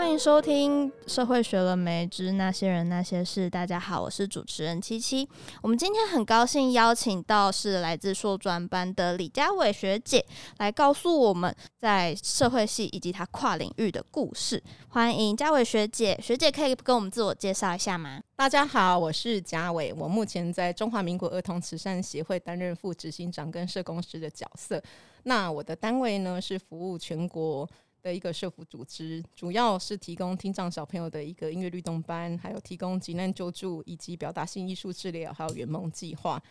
欢迎收听《社会学了没之那些人那些事》。大家好，我是主持人七七。我们今天很高兴邀请到是来自硕专班的李佳伟学姐来告诉我们在社会系以及她跨领域的故事。欢迎佳伟学姐，学姐可以跟我们自我介绍一下吗？大家好，我是佳伟，我目前在中华民国儿童慈善协会担任副执行长跟社工师的角色。那我的单位呢是服务全国。的一个社服组织，主要是提供听障小朋友的一个音乐律动班，还有提供急难救助以及表达性艺术治疗，还有圆梦计划。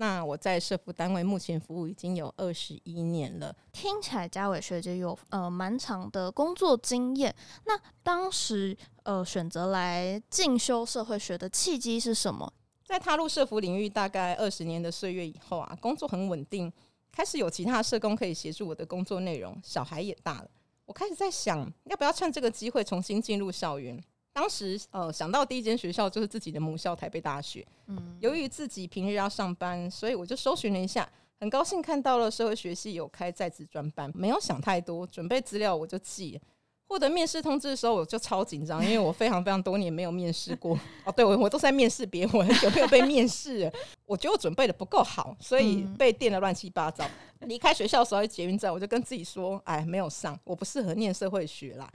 那我在社服单位目前服务已经有二十一年了。听起来佳伟学姐有呃蛮长的工作经验。那当时呃选择来进修社会学的契机是什么？在踏入社服领域大概二十年的岁月以后啊，工作很稳定，开始有其他社工可以协助我的工作内容，小孩也大了。我开始在想，要不要趁这个机会重新进入校园。当时，呃，想到第一间学校就是自己的母校台北大学。嗯，由于自己平日要上班，所以我就搜寻了一下，很高兴看到了社会学系有开在职专班，没有想太多，准备资料我就寄。获得面试通知的时候，我就超紧张，因为我非常非常多年没有面试过。哦，对，我我都在面试别人，我很久没有被面试。我觉得我准备的不够好，所以被电的乱七八糟。离开学校的时候，在捷运站，我就跟自己说：“哎，没有上，我不适合念社会学啦。”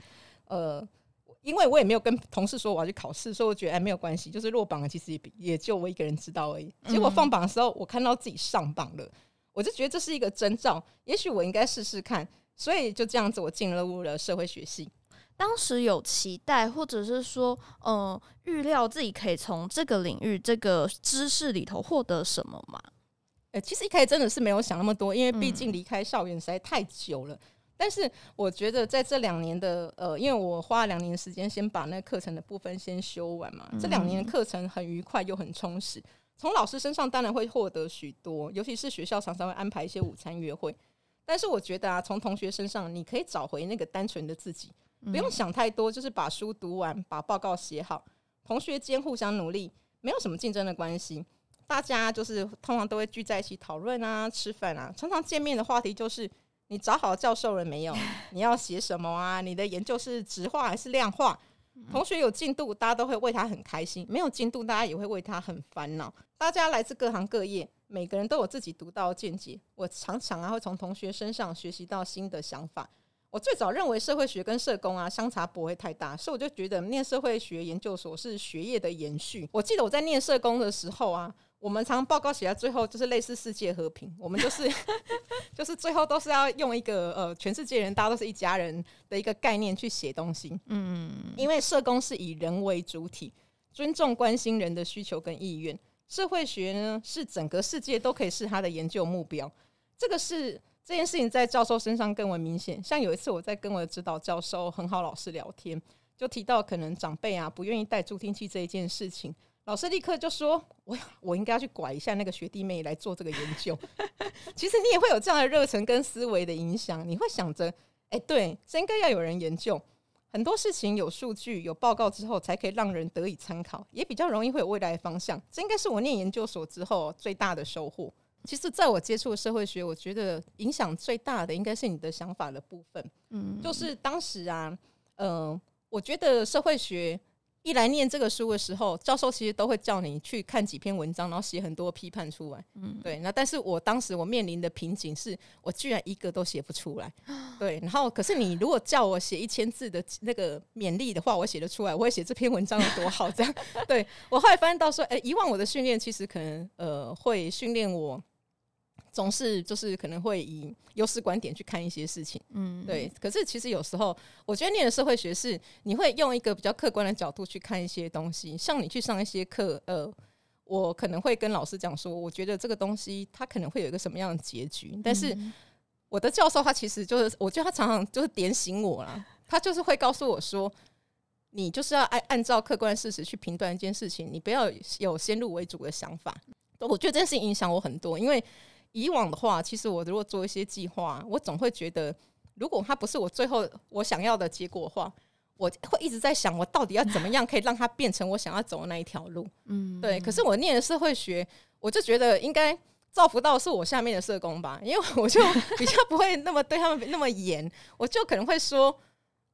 呃，因为我也没有跟同事说我要去考试，所以我觉得哎没有关系，就是落榜了，其实也也就我一个人知道而已。结果放榜的时候，我看到自己上榜了，我就觉得这是一个征兆，也许我应该试试看。所以就这样子，我进入了社会学系。当时有期待，或者是说，呃，预料自己可以从这个领域、这个知识里头获得什么吗？呃，其实一开始真的是没有想那么多，因为毕竟离开校园实在太久了。嗯。但是我觉得在这两年的，呃，因为我花了两年时间先把那课程的部分先修完嘛，这两年的课程很愉快又很充实。从老师身上当然会获得许多，尤其是学校常常会安排一些午餐约会。但是我觉得啊，从同学身上你可以找回那个单纯的自己，不用想太多，就是把书读完，把报告写好。同学间互相努力，没有什么竞争的关系。大家就是通常都会聚在一起讨论啊，吃饭啊。常常见面的话题就是你找好教授了没有？你要写什么啊？你的研究是直化还是量化？同学有进度，大家都会为他很开心；没有进度，大家也会为他很烦恼。大家来自各行各业。每个人都有自己独到的见解，我常常啊会从同学身上学习到新的想法。我最早认为社会学跟社工啊相差不会太大，所以我就觉得念社会学研究所是学业的延续。我记得我在念社工的时候啊，我们常报告写到最后就是类似世界和平，我们就是 就是最后都是要用一个呃全世界人大家都是一家人的一个概念去写东西。嗯，因为社工是以人为主体，尊重关心人的需求跟意愿。社会学呢，是整个世界都可以是他的研究目标。这个是这件事情在教授身上更为明显。像有一次我在跟我的指导教授很好老师聊天，就提到可能长辈啊不愿意带助听器这一件事情，老师立刻就说：“我我应该要去拐一下那个学弟妹来做这个研究。”其实你也会有这样的热忱跟思维的影响，你会想着：“哎，对，这应该要有人研究。”很多事情有数据、有报告之后，才可以让人得以参考，也比较容易会有未来的方向。这应该是我念研究所之后最大的收获。其实，在我接触社会学，我觉得影响最大的应该是你的想法的部分。嗯，就是当时啊，嗯、呃，我觉得社会学。一来念这个书的时候，教授其实都会叫你去看几篇文章，然后写很多批判出来。嗯，对。那但是我当时我面临的瓶颈是，我居然一个都写不出来。对。然后，可是你如果叫我写一千字的那个勉励的话，我写得出来。我会写这篇文章有多好，这样。对。我后来发现到说，哎，以往我的训练其实可能呃会训练我。总是就是可能会以优势观点去看一些事情，嗯，对。可是其实有时候，我觉得念的社会学是你会用一个比较客观的角度去看一些东西。像你去上一些课，呃，我可能会跟老师讲说，我觉得这个东西它可能会有一个什么样的结局。但是我的教授他其实就是，我觉得他常常就是点醒我啦，他就是会告诉我说，你就是要按按照客观事实去评断一件事情，你不要有先入为主的想法。我觉得这件事情影响我很多，因为。以往的话，其实我如果做一些计划，我总会觉得，如果它不是我最后我想要的结果的话，我会一直在想，我到底要怎么样可以让它变成我想要走的那一条路。嗯，对。可是我念的社会学，我就觉得应该造福到是我下面的社工吧，因为我就比较不会那么对他们那么严，我就可能会说。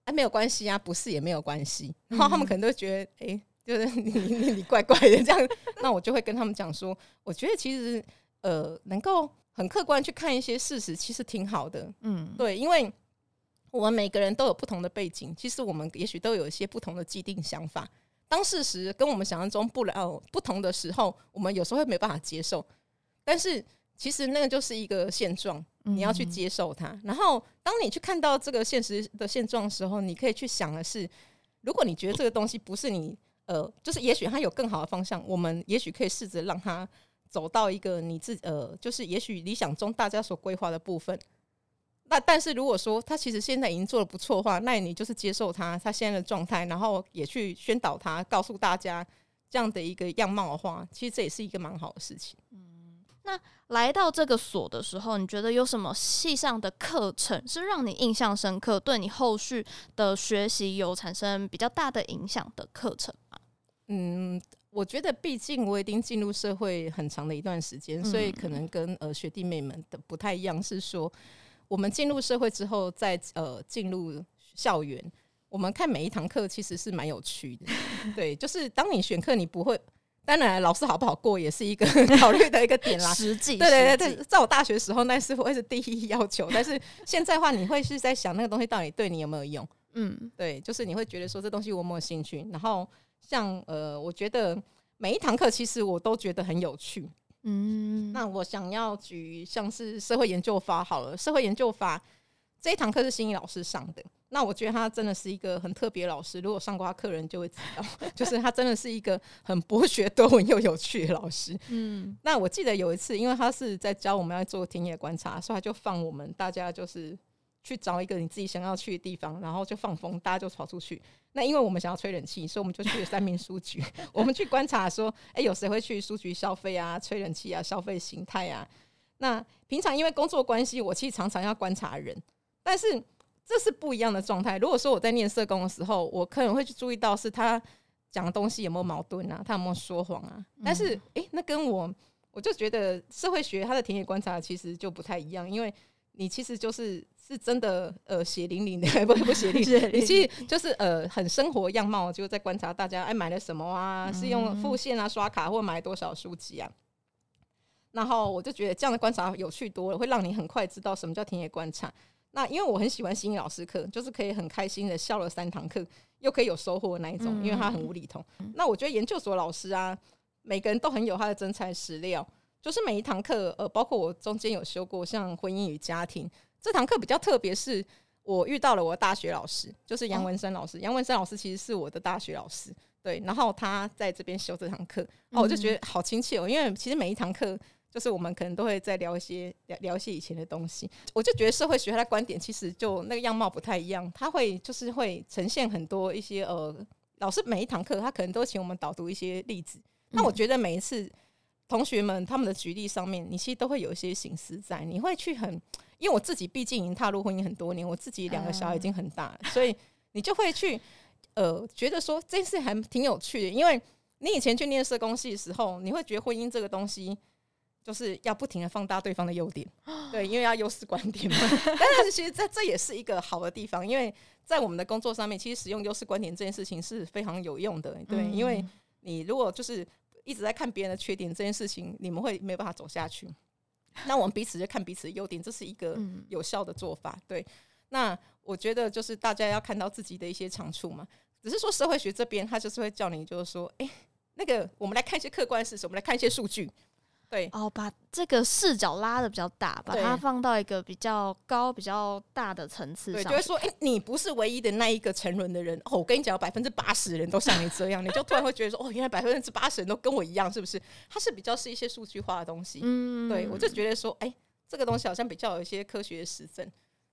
哎，没有关系啊，不是也没有关系。然后他们可能都觉得，哎、欸，就是你你你怪怪的这样。那我就会跟他们讲说，我觉得其实呃，能够很客观去看一些事实，其实挺好的。嗯，对，因为我们每个人都有不同的背景，其实我们也许都有一些不同的既定想法。当事实跟我们想象中不了不同的时候，我们有时候会没办法接受。但是其实那个就是一个现状。你要去接受它，然后当你去看到这个现实的现状的时候，你可以去想的是，如果你觉得这个东西不是你，呃，就是也许它有更好的方向，我们也许可以试着让它走到一个你自呃，就是也许理想中大家所规划的部分。那但是如果说他其实现在已经做的不错的话，那你就是接受他他现在的状态，然后也去宣导他，告诉大家这样的一个样貌的话，其实这也是一个蛮好的事情。嗯那来到这个所的时候，你觉得有什么系上的课程是让你印象深刻，对你后续的学习有产生比较大的影响的课程吗？嗯，我觉得毕竟我已经进入社会很长的一段时间，所以可能跟呃学弟妹们的不太一样，是说我们进入社会之后，再呃进入校园，我们看每一堂课其实是蛮有趣的。对，就是当你选课，你不会。当然，老师好不好过也是一个 考虑的一个点啦。实际，对对对对，在我大学时候，那是会是第一要求。但是现在的话，你会是在想那个东西到底对你有没有用？嗯，对，就是你会觉得说这东西我有没有兴趣。然后像呃，我觉得每一堂课其实我都觉得很有趣。嗯，那我想要举像是社会研究法好了，社会研究法这一堂课是心仪老师上的。那我觉得他真的是一个很特别的老师，如果上过他课人就会知道，就是他真的是一个很博学多闻又有趣的老师。嗯，那我记得有一次，因为他是在教我们要做田野观察，所以他就放我们大家就是去找一个你自己想要去的地方，然后就放风，大家就跑出去。那因为我们想要吹冷气，所以我们就去了三民书局，我们去观察说，哎，有谁会去书局消费啊？吹冷气啊？消费形态啊？那平常因为工作关系，我其实常常要观察人，但是。这是不一样的状态。如果说我在念社工的时候，我可能会去注意到是他讲的东西有没有矛盾啊，他有没有说谎啊。但是，诶、欸，那跟我我就觉得社会学它的田野观察其实就不太一样，因为你其实就是是真的呃血淋淋的，不不血淋淋，你其实就是呃很生活样貌，就在观察大家哎买了什么啊，是用付现啊刷卡或买多少书籍啊。然后我就觉得这样的观察有趣多了，会让你很快知道什么叫田野观察。那因为我很喜欢心理老师课，就是可以很开心的笑了三堂课，又可以有收获的那一种，因为他很无厘头。那我觉得研究所老师啊，每个人都很有他的真材实料，就是每一堂课，呃，包括我中间有修过像婚姻与家庭这堂课比较特别，是我遇到了我的大学老师，就是杨文生老师。杨文生老师其实是我的大学老师，对，然后他在这边修这堂课，哦我就觉得好亲切哦，因为其实每一堂课。就是我们可能都会在聊一些聊聊一些以前的东西，我就觉得社会学它的观点其实就那个样貌不太一样，他会就是会呈现很多一些呃，老师每一堂课他可能都请我们导读一些例子，那我觉得每一次同学们他们的举例上面，你其实都会有一些形式在，你会去很，因为我自己毕竟已经踏入婚姻很多年，我自己两个小孩已经很大了，所以你就会去呃觉得说这件事还挺有趣的，因为你以前去念社工系的时候，你会觉得婚姻这个东西。就是要不停的放大对方的优点，对，因为要优势观点嘛。但是其实这这也是一个好的地方，因为在我们的工作上面，其实使用优势观点这件事情是非常有用的。对，因为你如果就是一直在看别人的缺点这件事情，你们会没有办法走下去。那我们彼此就看彼此的优点，这是一个有效的做法。对，那我觉得就是大家要看到自己的一些长处嘛。只是说社会学这边，他就是会叫你就是说，哎，那个我们来看一些客观事实，我们来看一些数据。对哦，把这个视角拉的比较大，把它放到一个比较高、比较大的层次上，对，就会说，哎、欸，你不是唯一的那一个沉沦的人哦。我跟你讲，百分之八十的人都像你这样，你就突然会觉得说，哦，原来百分之八十人都跟我一样，是不是？它是比较是一些数据化的东西。嗯，对，我就觉得说，哎、欸，这个东西好像比较有一些科学的实证，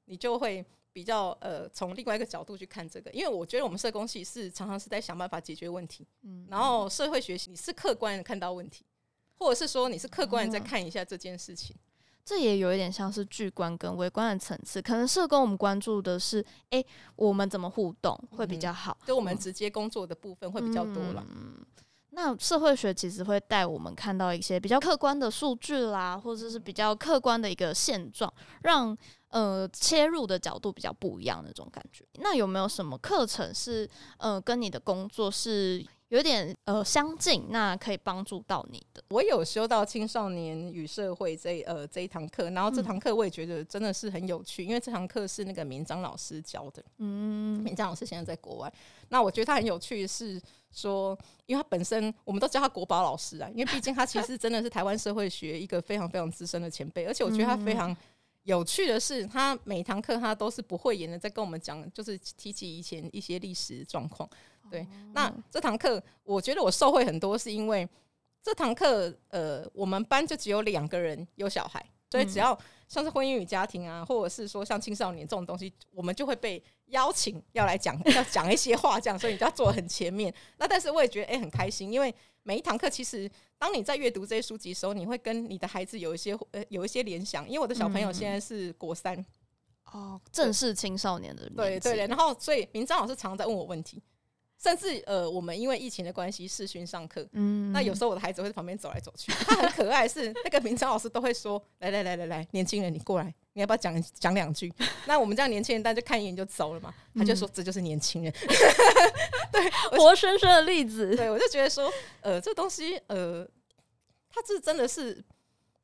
你就会比较呃，从另外一个角度去看这个。因为我觉得我们社工系是常常是在想办法解决问题，嗯，然后社会学习你是客观的看到问题。或者是说你是客观的在看一下这件事情，嗯，这也有一点像是巨观跟微观的层次。可能社工我们关注的是，哎，我们怎么互动会比较好，就我们直接工作的部分会比较多了。嗯，那社会学其实会带我们看到一些比较客观的数据啦，或者是比较客观的一个现状，让呃切入的角度比较不一样的那种感觉。那有没有什么课程是呃跟你的工作是有点呃相近，那可以帮助到你的？我有修到青少年与社会这呃这一堂课，然后这堂课我也觉得真的是很有趣，嗯、因为这堂课是那个明章老师教的。嗯，明章老师现在在国外，那我觉得他很有趣是说，因为他本身我们都叫他国宝老师啊，因为毕竟他其实真的是台湾社会学一个非常非常资深的前辈，而且我觉得他非常有趣的是，他每堂课他都是不讳言的在跟我们讲，就是提起以前一些历史状况。对，那这堂课我觉得我受惠很多，是因为这堂课呃，我们班就只有两个人有小孩，所以只要像是婚姻与家庭啊，或者是说像青少年这种东西，我们就会被邀请要来讲，要讲一些话这样，所以你就要坐很前面。那但是我也觉得哎、欸、很开心，因为每一堂课其实当你在阅读这些书籍的时候，你会跟你的孩子有一些呃有一些联想，因为我的小朋友现在是国三。哦，正是青少年的对对对，然后所以明章老师常常在问我问题。甚至呃，我们因为疫情的关系视讯上课，嗯，那有时候我的孩子会在旁边走来走去，他很可爱，是那个明章老师都会说，来来来来来，年轻人你过来，你要不要讲讲两句？那我们这样年轻人，大家就看一眼就走了嘛，他就说这就是年轻人，嗯、对，活生生的例子，对，我就觉得说，呃，这东西，呃，他这真的是。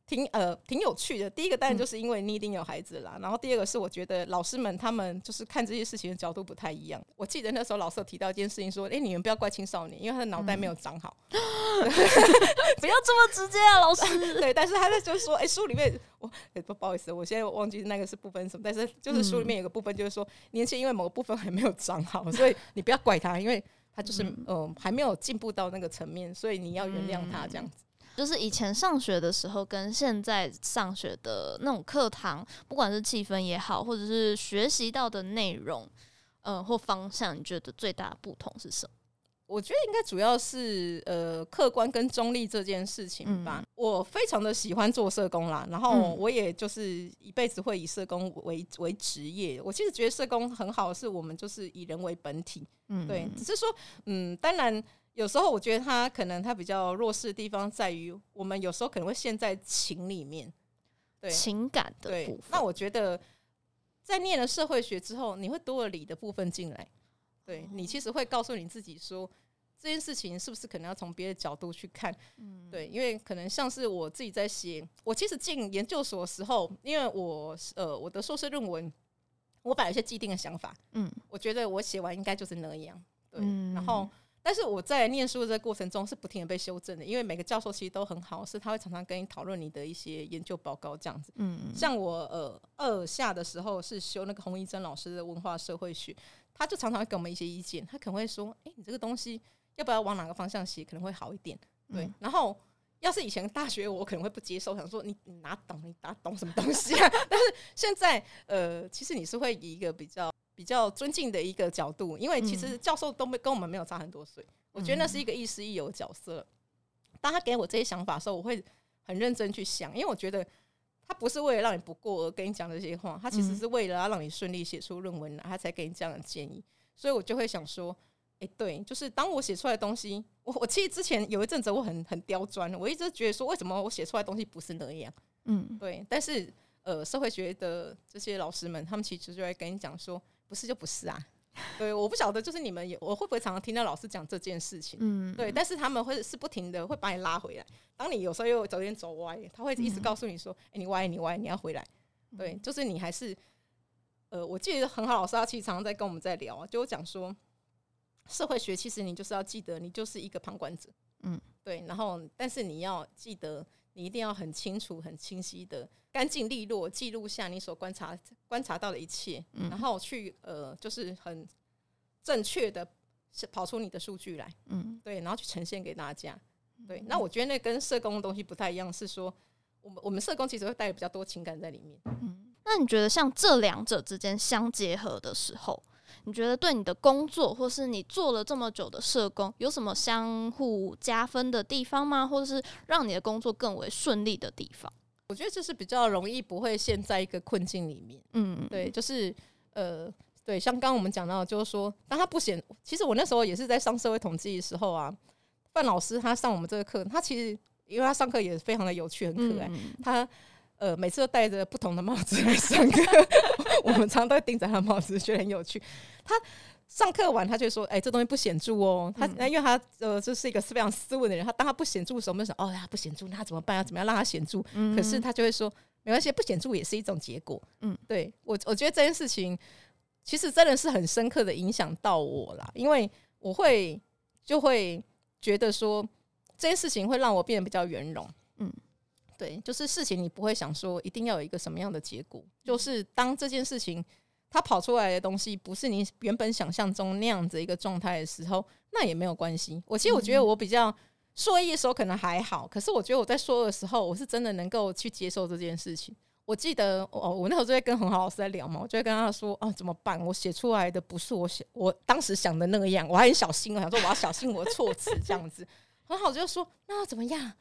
挺呃挺有趣的。第一个当然就是因为你一定有孩子啦，嗯、然后第二个是我觉得老师们他们就是看这些事情的角度不太一样。我记得那时候老师有提到一件事情，说：“哎、欸，你们不要怪青少年，因为他的脑袋没有长好。嗯”不要这么直接啊，老师。对，但是他在就是说，哎、欸，书里面我、欸、不不好意思，我现在忘记那个是部分什么，但是就是书里面有个部分就是说，年轻因为某个部分还没有长好，所以你不要怪他，因为他就是嗯、呃、还没有进步到那个层面，所以你要原谅他这样子。就是以前上学的时候，跟现在上学的那种课堂，不管是气氛也好，或者是学习到的内容，呃，或方向，你觉得最大的不同是什么？我觉得应该主要是呃客观跟中立这件事情吧。嗯、我非常的喜欢做社工啦，然后我也就是一辈子会以社工为为职业。我其实觉得社工很好，是我们就是以人为本体，嗯，对，只是说，嗯，当然。有时候我觉得他可能他比较弱势的地方在于，我们有时候可能会陷在情里面，对情感的部分。那我觉得在念了社会学之后，你会多了理的部分进来，对你其实会告诉你自己说，这件事情是不是可能要从别的角度去看？嗯，对，因为可能像是我自己在写，我其实进研究所的时候，因为我呃我的硕士论文，我本来有些既定的想法，嗯，我觉得我写完应该就是那样，对，然后。但是我在念书的这个过程中是不停的被修正的，因为每个教授其实都很好，是他会常常跟你讨论你的一些研究报告这样子。嗯，像我呃二下的时候是修那个洪一珍老师的文化社会学，他就常常会给我们一些意见，他可能会说：“诶、欸，你这个东西要不要往哪个方向写，可能会好一点。”对。然后要是以前大学我可能会不接受，想说你你哪懂你哪懂什么东西啊？但是现在呃，其实你是会以一个比较。比较尊敬的一个角度，因为其实教授都没跟我们没有差很多岁，嗯、我觉得那是一个亦师亦友的角色。当他给我这些想法的时候，我会很认真去想，因为我觉得他不是为了让你不过而跟你讲这些话，他其实是为了要让你顺利写出论文来，他才给你这样的建议。所以我就会想说，哎，对，就是当我写出来的东西，我我其实之前有一阵子我很很刁钻，我一直觉得说，为什么我写出来的东西不是那样？嗯，对。但是呃，社会学的这些老师们，他们其实就会跟你讲说。不是就不是啊，对，我不晓得，就是你们也我会不会常常听到老师讲这件事情，嗯，对，但是他们会是不停的会把你拉回来。当你有时候又走点走歪，他会一直告诉你说：“哎、嗯欸，你歪，你歪，你要回来。”对，就是你还是呃，我记得很好，老师他其实常常在跟我们在聊，就讲说社会学其实你就是要记得，你就是一个旁观者，嗯，对，然后但是你要记得。你一定要很清楚、很清晰的、干净利落记录下你所观察、观察到的一切，嗯、然后去呃，就是很正确的跑出你的数据来，嗯，对，然后去呈现给大家。对，嗯、那我觉得那跟社工的东西不太一样，是说我们我们社工其实会带有比较多情感在里面。嗯，那你觉得像这两者之间相结合的时候？你觉得对你的工作，或是你做了这么久的社工，有什么相互加分的地方吗？或者是让你的工作更为顺利的地方？我觉得这是比较容易不会陷在一个困境里面。嗯，对，就是呃，对，像刚刚我们讲到，就是说，当他不显，其实我那时候也是在上社会统计的时候啊，范老师他上我们这个课，他其实因为他上课也非常的有趣，很可爱，嗯、他。呃，每次都戴着不同的帽子来上课，我们常常都会盯着他的帽子，觉得很有趣。他上课完，他就说：“哎、欸，这东西不显著哦。他”他因为他呃，这是一个非常斯文的人，他当他不显著的时候，我们就想：“哦呀，不显著，那怎么办？要怎么样让他显著？”嗯、可是他就会说：“没关系，不显著也是一种结果。”嗯，对我，我觉得这件事情其实真的是很深刻的影响到我啦，因为我会就会觉得说这件事情会让我变得比较圆融。嗯，对，就是事情你不会想说一定要有一个什么样的结果，就是当这件事情。它跑出来的东西不是你原本想象中那样子一个状态的时候，那也没有关系。我其实我觉得我比较硕一的时候可能还好，可是我觉得我在硕二的时候，我是真的能够去接受这件事情。我记得哦，我那时候就会跟很好老师在聊嘛，我就会跟他说：“啊，怎么办？我写出来的不是我想我当时想的那个样，我还很小心，我想说我要小心我的措辞这样子。”很好，就说：“那要怎么样？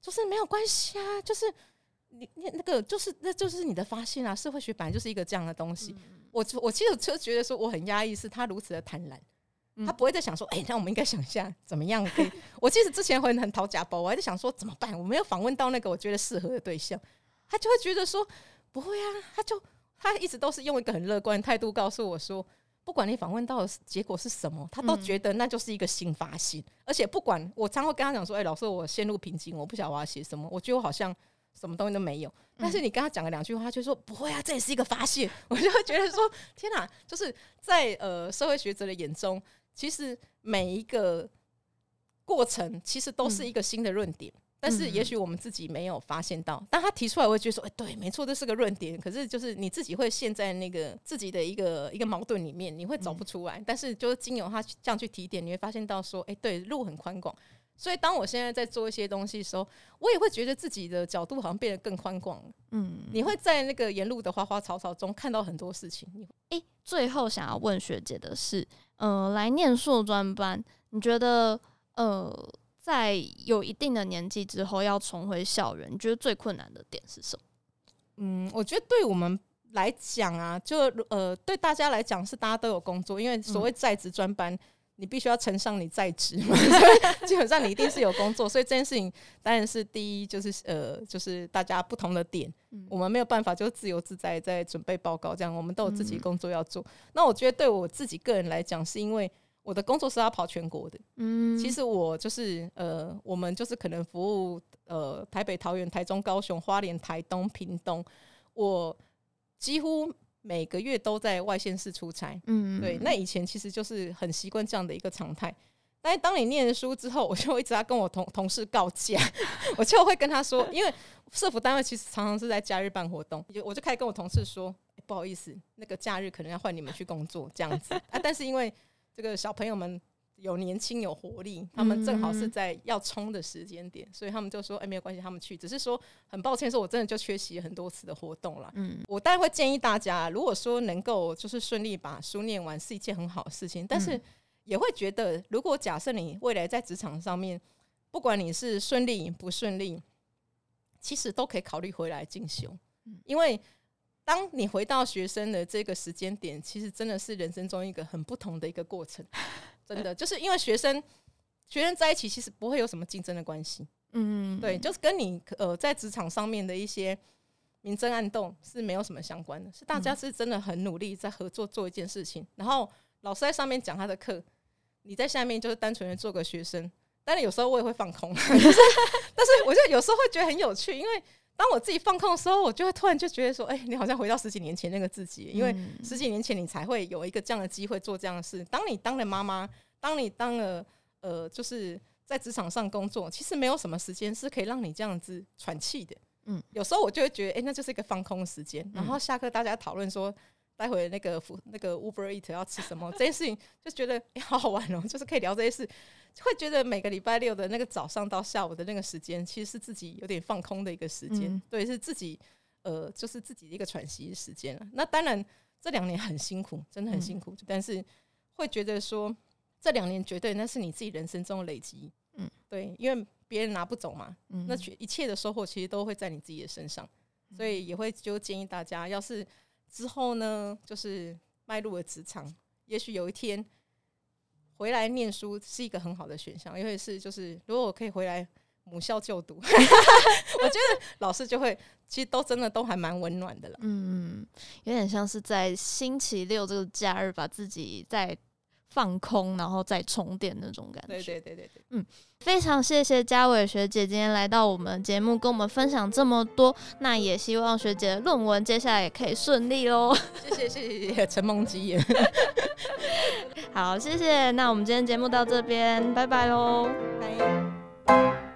就是没有关系啊，就是。”你你那个就是那就是你的发现啊！社会学本来就是一个这样的东西。嗯、我我其实就觉得说我很压抑，是他如此的坦然，嗯、他不会再想说，哎、欸，那我们应该想一下怎么样可以。我其实之前会很讨假包，我还在想说怎么办？我没有访问到那个我觉得适合的对象，他就会觉得说不会啊，他就他一直都是用一个很乐观的态度告诉我说，不管你访问到的结果是什么，他都觉得那就是一个新发现。嗯、而且不管我常会跟他讲说，哎、欸，老师，我陷入瓶颈，我不晓得我要写什么，我觉得我好像。什么东西都没有，但是你跟他讲了两句话，他就说不会啊，这也是一个发现。我就会觉得说，天哪，就是在呃社会学者的眼中，其实每一个过程其实都是一个新的论点，但是也许我们自己没有发现到。当他提出来，我会觉得说，哎，对，没错，这是个论点。可是就是你自己会陷在那个自己的一个一个矛盾里面，你会走不出来。但是就是经由他这样去提点，你会发现到说，哎，对，路很宽广。所以，当我现在在做一些东西的时候，我也会觉得自己的角度好像变得更宽广。嗯，你会在那个沿路的花花草草中看到很多事情。诶，最后想要问学姐的是，呃，来念硕专班，你觉得，呃，在有一定的年纪之后要重回校园，你觉得最困难的点是什么？嗯，我觉得对我们来讲啊，就呃，对大家来讲是大家都有工作，因为所谓在职专班。嗯你必须要承上你在职嘛，基本上你一定是有工作，所以这件事情当然是第一，就是呃，就是大家不同的点，嗯、我们没有办法就自由自在在准备报告这样，我们都有自己工作要做。嗯、那我觉得对我自己个人来讲，是因为我的工作是要跑全国的，嗯，其实我就是呃，我们就是可能服务呃台北、桃园、台中、高雄、花莲、台东、屏东，我几乎。每个月都在外县市出差，嗯，对，那以前其实就是很习惯这样的一个常态。但是当你念书之后，我就一直要跟我同 同事告假，我就会跟他说，因为社福单位其实常常是在假日办活动，就我就开始跟我同事说，欸，不好意思，那个假日可能要换你们去工作这样子啊。但是因为这个小朋友们。有年轻有活力，他们正好是在要冲的时间点，所以他们就说：“哎，没有关系，他们去。”只是说很抱歉，说我真的就缺席很多次的活动了。嗯，我当然会建议大家，如果说能够就是顺利把书念完，是一件很好的事情。但是也会觉得，如果假设你未来在职场上面，不管你是顺利不顺利，其实都可以考虑回来进修，因为当你回到学生的这个时间点，其实真的是人生中一个很不同的一个过程。真的 就是因为学生学生在一起，其实不会有什么竞争的关系。嗯，对，就是跟你呃在职场上面的一些明争暗斗是没有什么相关的，是大家是真的很努力在合作做一件事情。然后老师在上面讲他的课，你在下面就是单纯的做个学生。当然有时候我也会放空，但是我就有时候会觉得很有趣，因为当我自己放空的时候，我就会突然就觉得说，哎，你好像回到十几年前那个自己，因为十几年前你才会有一个这样的机会做这样的事。当你当了妈妈。当你当了呃，就是在职场上工作，其实没有什么时间是可以让你这样子喘气的。嗯，有时候我就会觉得，哎、欸，那就是一个放空时间。然后下课大家讨论说，待会那个那个 Uber Eat 要吃什么这件事情，就觉得哎、欸，好好玩哦，就是可以聊这些事，会觉得每个礼拜六的那个早上到下午的那个时间，其实是自己有点放空的一个时间。嗯、对，是自己呃，就是自己的一个喘息时间。那当然这两年很辛苦，真的很辛苦，嗯、但是会觉得说。这两年绝对那是你自己人生中的累积，嗯，对，因为别人拿不走嘛，嗯，那一切的收获其实都会在你自己的身上，所以也会就建议大家，要是之后呢，就是迈入了职场，也许有一天回来念书是一个很好的选项，因为是就是如果我可以回来母校就读，我觉得老师就会其实都真的都还蛮温暖的了。嗯，有点像是在星期六这个假日，把自己在。放空，然后再充电那种感觉。对对对对对，嗯，非常谢谢嘉伟学姐今天来到我们节目，跟我们分享这么多。那也希望学姐的论文接下来也可以顺利喽。谢谢谢谢谢谢，承蒙吉言。好，谢谢。那我们今天节目到这边，拜拜喽。拜。